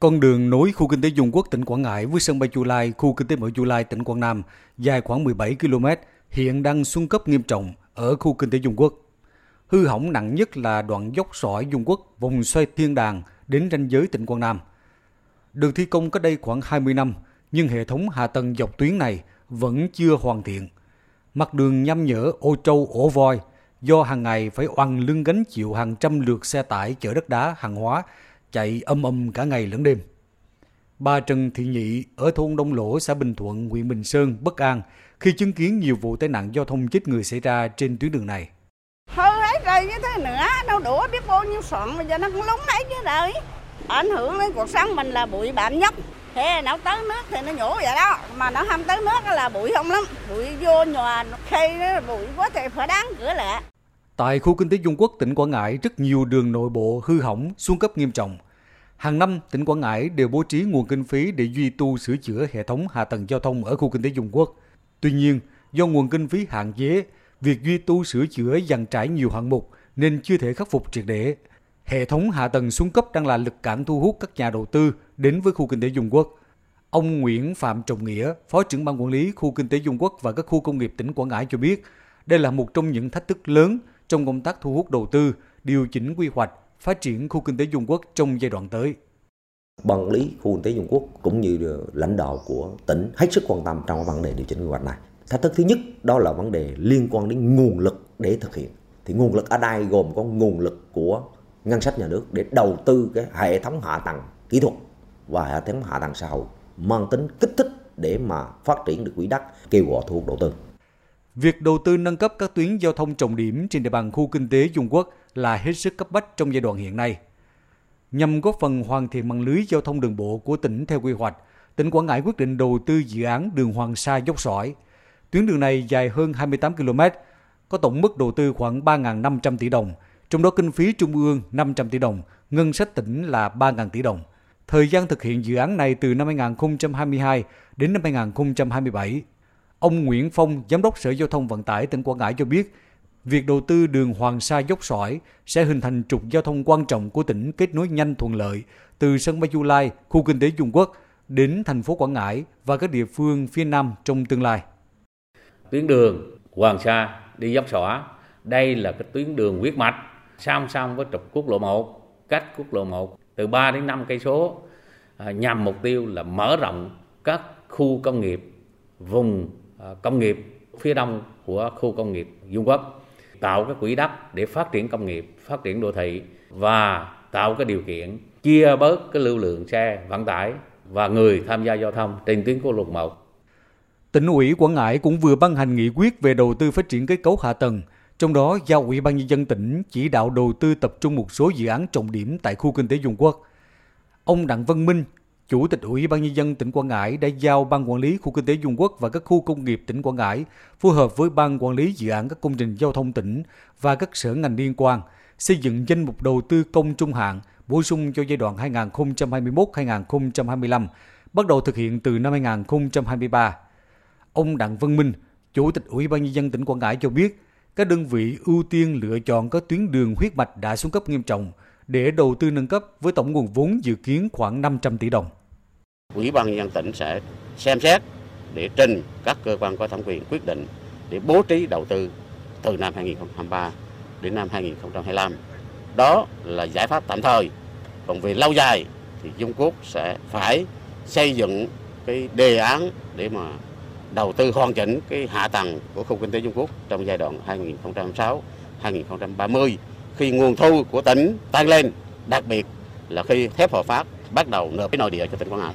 Con đường nối khu kinh tế Dung Quốc tỉnh Quảng Ngãi với sân bay Chu Lai, khu kinh tế Mở Chu Lai tỉnh Quảng Nam dài khoảng 17 km hiện đang xuống cấp nghiêm trọng ở khu kinh tế Dung Quốc. Hư hỏng nặng nhất là đoạn dốc sỏi Dung Quốc vòng xoay thiên đàng đến ranh giới tỉnh Quảng Nam. Được thi công cách đây khoảng 20 năm, nhưng hệ thống hạ tầng dọc tuyến này vẫn chưa hoàn thiện. Mặt đường nhăm nhở ô trâu ổ voi do hàng ngày phải oằn lưng gánh chịu hàng trăm lượt xe tải chở đất đá hàng hóa chạy âm âm cả ngày lẫn đêm. Bà Trần Thị Nhị ở thôn Đông Lỗ, xã Bình Thuận, huyện Bình Sơn, bất an khi chứng kiến nhiều vụ tai nạn giao thông chết người xảy ra trên tuyến đường này. Hư hết rồi như thế nữa, đâu đủ biết bao nhiêu soạn bây giờ nó cũng lúng hết chứ rồi. Ảnh hưởng đến cuộc sống mình là bụi bặm nhất. Thế nó tới nước thì nó nhổ vậy đó, mà nó không tới nước là bụi không lắm. Bụi vô nhòa, khi nó bụi quá thì phải đáng cửa lại. Tại khu kinh tế Dung Quốc, tỉnh Quảng Ngãi, rất nhiều đường nội bộ hư hỏng, xuống cấp nghiêm trọng. Hàng năm, tỉnh Quảng Ngãi đều bố trí nguồn kinh phí để duy tu sửa chữa hệ thống hạ tầng giao thông ở khu kinh tế Dung Quốc. Tuy nhiên, do nguồn kinh phí hạn chế, việc duy tu sửa chữa dàn trải nhiều hạng mục nên chưa thể khắc phục triệt để. Hệ thống hạ tầng xuống cấp đang là lực cản thu hút các nhà đầu tư đến với khu kinh tế Dung Quốc. Ông Nguyễn Phạm Trọng Nghĩa, Phó trưởng ban quản lý khu kinh tế Dung Quốc và các khu công nghiệp tỉnh Quảng Ngãi cho biết, đây là một trong những thách thức lớn trong công tác thu hút đầu tư, điều chỉnh quy hoạch, phát triển khu kinh tế Dung Quốc trong giai đoạn tới. Ban lý khu kinh tế Dung Quốc cũng như lãnh đạo của tỉnh hết sức quan tâm trong vấn đề điều chỉnh quy hoạch này. Thách thức thứ nhất đó là vấn đề liên quan đến nguồn lực để thực hiện. Thì nguồn lực ở đây gồm có nguồn lực của ngân sách nhà nước để đầu tư cái hệ thống hạ tầng kỹ thuật và hệ thống hạ tầng xã hội mang tính kích thích để mà phát triển được quỹ đất kêu gọi thu hút đầu tư. Việc đầu tư nâng cấp các tuyến giao thông trọng điểm trên địa bàn khu kinh tế Dung Quốc là hết sức cấp bách trong giai đoạn hiện nay. Nhằm góp phần hoàn thiện mạng lưới giao thông đường bộ của tỉnh theo quy hoạch, tỉnh Quảng Ngãi quyết định đầu tư dự án đường Hoàng Sa dốc sỏi. Tuyến đường này dài hơn 28 km, có tổng mức đầu tư khoảng 3.500 tỷ đồng, trong đó kinh phí trung ương 500 tỷ đồng, ngân sách tỉnh là 3.000 tỷ đồng. Thời gian thực hiện dự án này từ năm 2022 đến năm 2027. Ông Nguyễn Phong, Giám đốc Sở Giao thông Vận tải tỉnh Quảng Ngãi cho biết, việc đầu tư đường Hoàng Sa dốc sỏi sẽ hình thành trục giao thông quan trọng của tỉnh kết nối nhanh thuận lợi từ sân bay Du Lai, khu kinh tế Dung Quốc đến thành phố Quảng Ngãi và các địa phương phía Nam trong tương lai. Tuyến đường Hoàng Sa đi dốc sỏi, đây là cái tuyến đường huyết mạch song song với trục quốc lộ 1, cách quốc lộ 1 từ 3 đến 5 cây số à, nhằm mục tiêu là mở rộng các khu công nghiệp vùng Ờ, công nghiệp phía đông của khu công nghiệp Dung Quốc tạo cái quỹ đất để phát triển công nghiệp, phát triển đô thị và tạo cái điều kiện chia bớt cái lưu lượng xe vận tải và người tham gia giao thông trên tuyến quốc lộ 1. Tỉnh ủy Quảng Ngãi cũng vừa ban hành nghị quyết về đầu tư phát triển kết cấu hạ tầng, trong đó giao Ủy ban nhân dân tỉnh chỉ đạo đầu tư tập trung một số dự án trọng điểm tại khu kinh tế Dung Quốc. Ông Đặng Văn Minh, Chủ tịch Ủy ban nhân dân tỉnh Quảng Ngãi đã giao ban quản lý khu kinh tế Dung Quốc và các khu công nghiệp tỉnh Quảng Ngãi phối hợp với ban quản lý dự án các công trình giao thông tỉnh và các sở ngành liên quan xây dựng danh mục đầu tư công trung hạn bổ sung cho giai đoạn 2021-2025, bắt đầu thực hiện từ năm 2023. Ông Đặng Văn Minh, Chủ tịch Ủy ban nhân dân tỉnh Quảng Ngãi cho biết, các đơn vị ưu tiên lựa chọn các tuyến đường huyết mạch đã xuống cấp nghiêm trọng để đầu tư nâng cấp với tổng nguồn vốn dự kiến khoảng 500 tỷ đồng. Ủy ban nhân dân tỉnh sẽ xem xét để trình các cơ quan có thẩm quyền quyết định để bố trí đầu tư từ năm 2023 đến năm 2025. Đó là giải pháp tạm thời. Còn về lâu dài thì Dung Quốc sẽ phải xây dựng cái đề án để mà đầu tư hoàn chỉnh cái hạ tầng của khu kinh tế Dung Quốc trong giai đoạn 2026-2030 khi nguồn thu của tỉnh tăng lên, đặc biệt là khi thép Hòa Phát bắt đầu nộp cái nội địa cho tỉnh Quảng Ngãi.